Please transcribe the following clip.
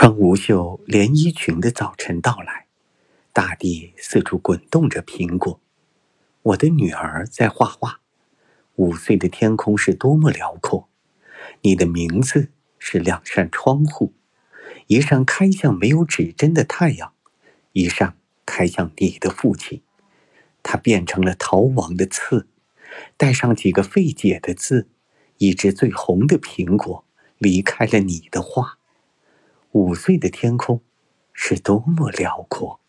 穿无袖连衣裙的早晨到来，大地四处滚动着苹果。我的女儿在画画。五岁的天空是多么辽阔！你的名字是两扇窗户，一扇开向没有指针的太阳，一扇开向你的父亲。他变成了逃亡的刺，带上几个费解的字，一只最红的苹果，离开了你的画。五岁的天空，是多么辽阔。